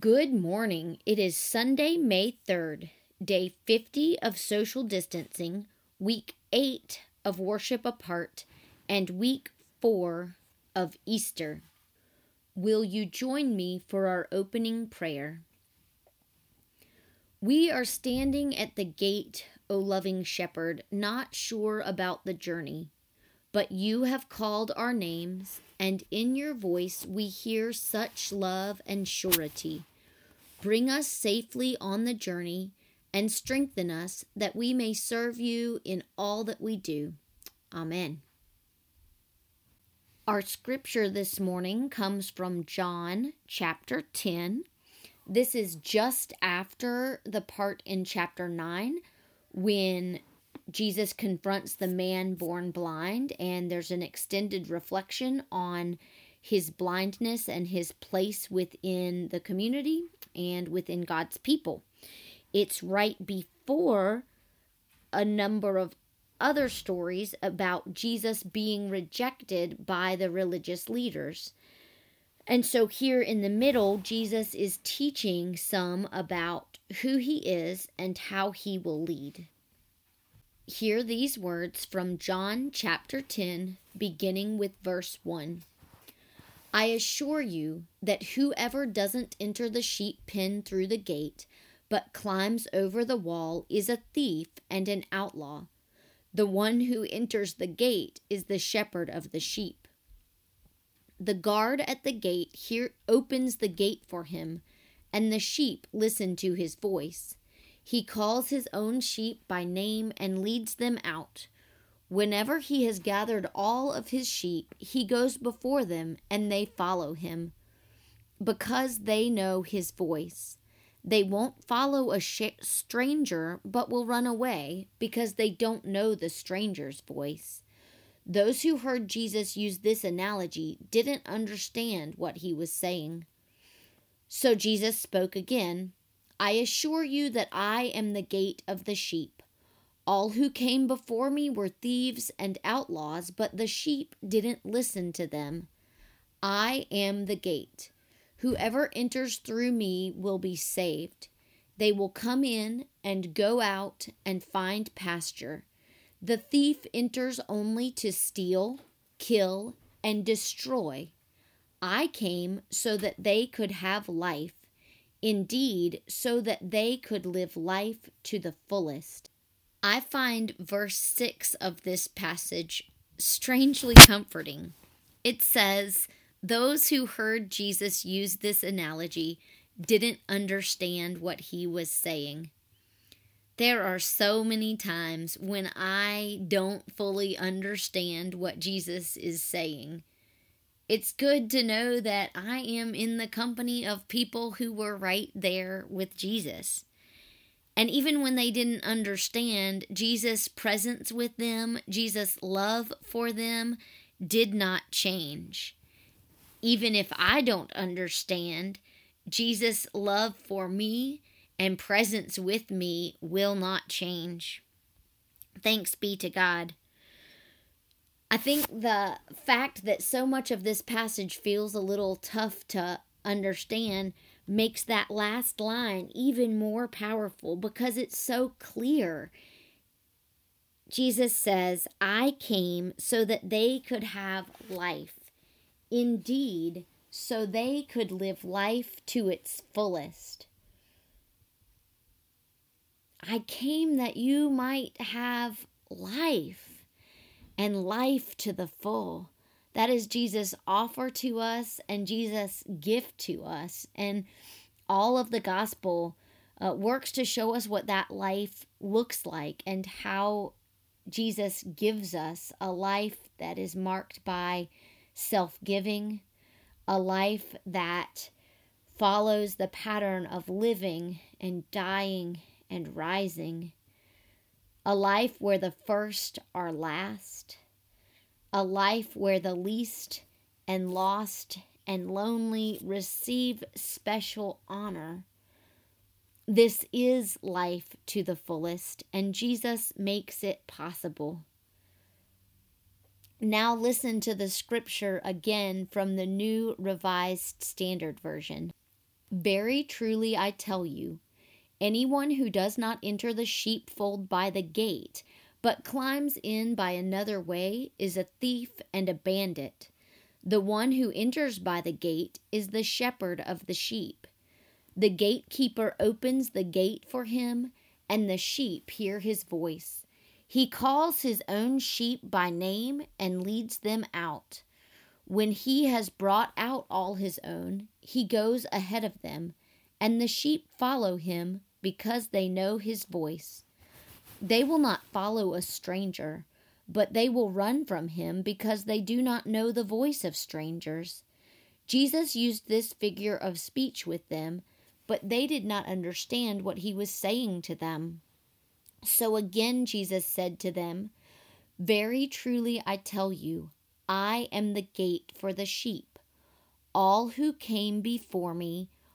Good morning. It is Sunday, May 3rd, day 50 of social distancing, week 8 of worship apart, and week 4 of Easter. Will you join me for our opening prayer? We are standing at the gate, O loving shepherd, not sure about the journey. But you have called our names, and in your voice we hear such love and surety. Bring us safely on the journey and strengthen us that we may serve you in all that we do. Amen. Our scripture this morning comes from John chapter 10. This is just after the part in chapter 9 when Jesus confronts the man born blind, and there's an extended reflection on his blindness and his place within the community and within God's people. It's right before a number of other stories about Jesus being rejected by the religious leaders. And so, here in the middle, Jesus is teaching some about who he is and how he will lead. Hear these words from John chapter 10, beginning with verse 1. I assure you that whoever doesn't enter the sheep pen through the gate, but climbs over the wall, is a thief and an outlaw. The one who enters the gate is the shepherd of the sheep. The guard at the gate here opens the gate for him, and the sheep listen to his voice. He calls his own sheep by name and leads them out. Whenever he has gathered all of his sheep, he goes before them and they follow him because they know his voice. They won't follow a sh- stranger, but will run away because they don't know the stranger's voice. Those who heard Jesus use this analogy didn't understand what he was saying. So Jesus spoke again. I assure you that I am the gate of the sheep. All who came before me were thieves and outlaws, but the sheep didn't listen to them. I am the gate. Whoever enters through me will be saved. They will come in and go out and find pasture. The thief enters only to steal, kill, and destroy. I came so that they could have life indeed, so that they could live life to the fullest. I find verse 6 of this passage strangely comforting. It says, Those who heard Jesus use this analogy didn't understand what he was saying. There are so many times when I don't fully understand what Jesus is saying. It's good to know that I am in the company of people who were right there with Jesus. And even when they didn't understand, Jesus' presence with them, Jesus' love for them did not change. Even if I don't understand, Jesus' love for me and presence with me will not change. Thanks be to God. I think the fact that so much of this passage feels a little tough to understand makes that last line even more powerful because it's so clear. Jesus says, I came so that they could have life. Indeed, so they could live life to its fullest. I came that you might have life and life to the full. That is Jesus' offer to us and Jesus' gift to us. And all of the gospel uh, works to show us what that life looks like and how Jesus gives us a life that is marked by self giving, a life that follows the pattern of living and dying and rising a life where the first are last, a life where the least and lost and lonely receive special honor. This is life to the fullest, and Jesus makes it possible. Now, listen to the scripture again from the New Revised Standard Version. Very truly I tell you, anyone who does not enter the sheepfold by the gate, but climbs in by another way, is a thief and a bandit. The one who enters by the gate is the shepherd of the sheep. The gatekeeper opens the gate for him, and the sheep hear his voice. He calls his own sheep by name and leads them out. When he has brought out all his own, he goes ahead of them, and the sheep follow him because they know his voice. They will not follow a stranger but they will run from him because they do not know the voice of strangers. Jesus used this figure of speech with them, but they did not understand what he was saying to them. So again Jesus said to them, Very truly I tell you, I am the gate for the sheep. All who came before me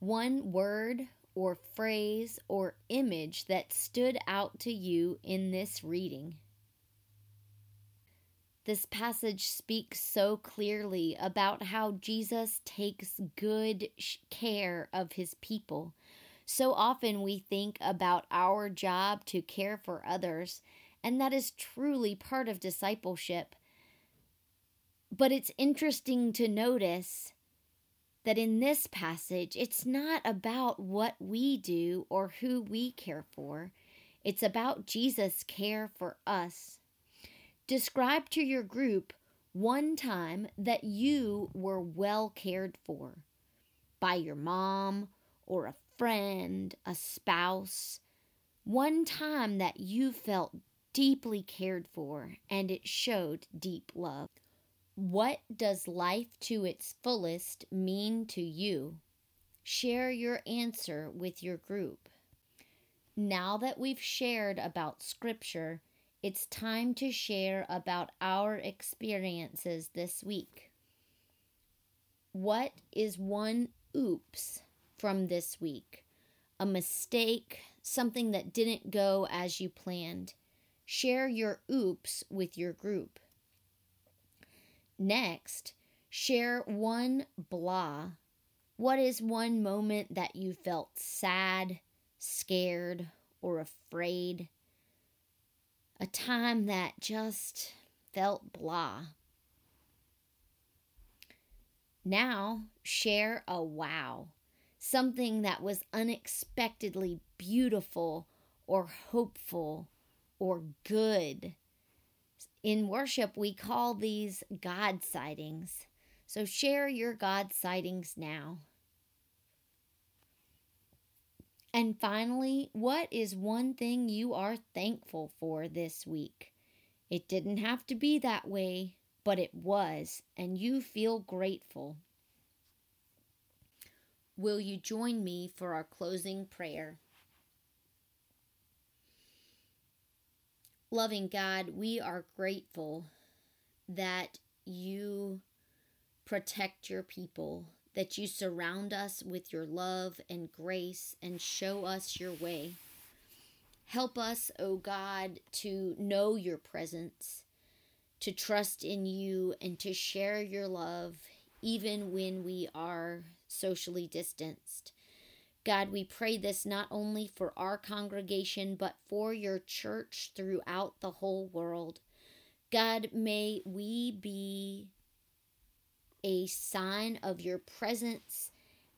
one word or phrase or image that stood out to you in this reading. This passage speaks so clearly about how Jesus takes good care of his people. So often we think about our job to care for others, and that is truly part of discipleship. But it's interesting to notice that in this passage, it's not about what we do or who we care for, it's about Jesus' care for us. Describe to your group one time that you were well cared for by your mom or a friend, a spouse. One time that you felt deeply cared for and it showed deep love. What does life to its fullest mean to you? Share your answer with your group. Now that we've shared about Scripture, it's time to share about our experiences this week. What is one oops from this week? A mistake, something that didn't go as you planned. Share your oops with your group. Next, share one blah. What is one moment that you felt sad, scared, or afraid? a time that just felt blah. Now, share a wow, something that was unexpectedly beautiful or hopeful or good. In worship, we call these God sightings. So share your God sightings now. And finally, what is one thing you are thankful for this week? It didn't have to be that way, but it was, and you feel grateful. Will you join me for our closing prayer? Loving God, we are grateful that you protect your people, that you surround us with your love and grace and show us your way. Help us, O oh God, to know your presence, to trust in you, and to share your love even when we are socially distanced. God, we pray this not only for our congregation, but for your church throughout the whole world. God, may we be a sign of your presence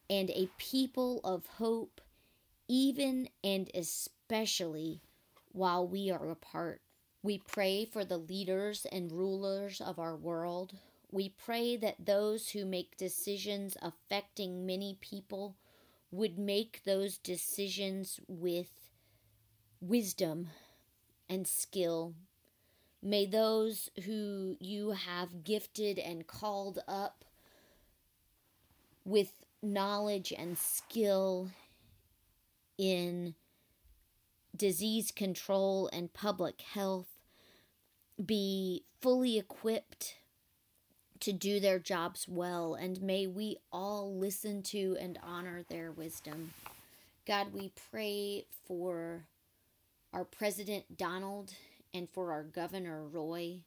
and a people of hope, even and especially while we are apart. We pray for the leaders and rulers of our world. We pray that those who make decisions affecting many people would make those decisions with wisdom and skill. May those who you have gifted and called up with knowledge and skill in disease control and public health be fully equipped to do their jobs well, and may we all listen to and honor their wisdom. God, we pray for our President Donald and for our Governor Roy.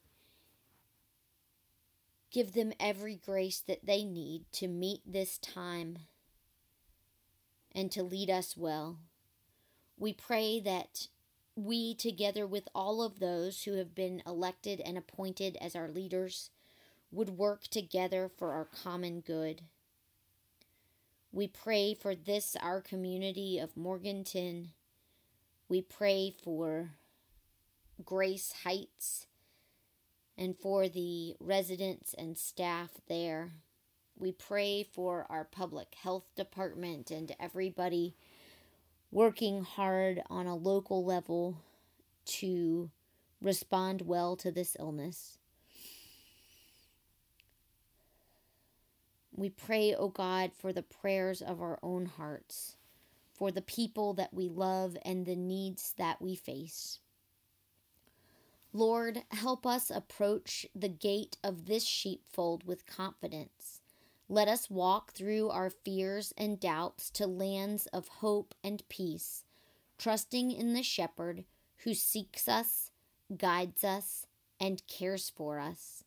Give them every grace that they need to meet this time and to lead us well. We pray that we, together with all of those who have been elected and appointed as our leaders, would work together for our common good. We pray for this, our community of Morganton. We pray for Grace Heights and for the residents and staff there. We pray for our public health department and everybody working hard on a local level to respond well to this illness. We pray, O oh God, for the prayers of our own hearts, for the people that we love and the needs that we face. Lord, help us approach the gate of this sheepfold with confidence. Let us walk through our fears and doubts to lands of hope and peace, trusting in the shepherd who seeks us, guides us, and cares for us.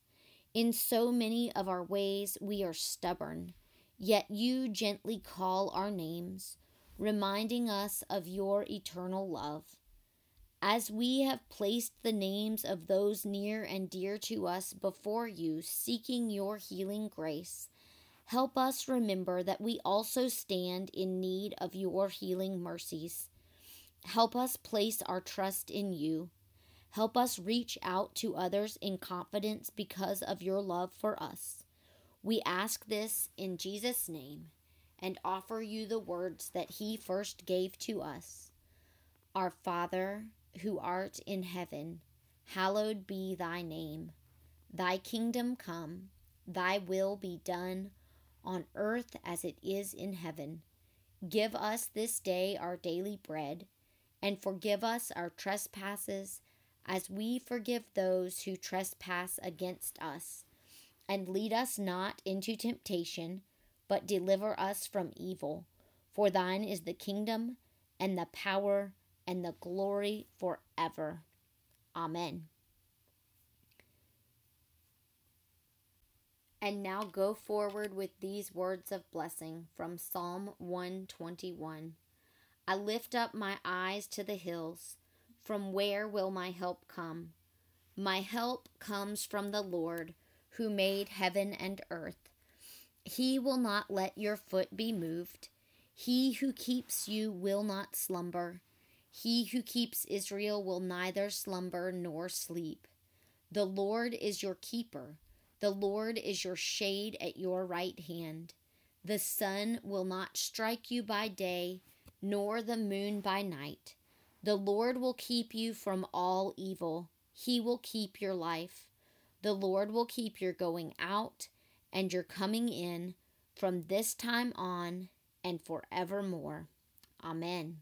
In so many of our ways, we are stubborn, yet you gently call our names, reminding us of your eternal love. As we have placed the names of those near and dear to us before you, seeking your healing grace, help us remember that we also stand in need of your healing mercies. Help us place our trust in you Help us reach out to others in confidence because of your love for us. We ask this in Jesus' name and offer you the words that he first gave to us. Our Father, who art in heaven, hallowed be thy name. Thy kingdom come, thy will be done on earth as it is in heaven. Give us this day our daily bread, and forgive us our trespasses as we forgive those who trespass against us. And lead us not into temptation, but deliver us from evil. For thine is the kingdom, and the power, and the glory forever. Amen. And now go forward with these words of blessing from Psalm 121. I lift up my eyes to the hills. From where will my help come? My help comes from the Lord, who made heaven and earth. He will not let your foot be moved. He who keeps you will not slumber. He who keeps Israel will neither slumber nor sleep. The Lord is your keeper. The Lord is your shade at your right hand. The sun will not strike you by day, nor the moon by night. The Lord will keep you from all evil. He will keep your life. The Lord will keep your going out and your coming in from this time on and forevermore. Amen.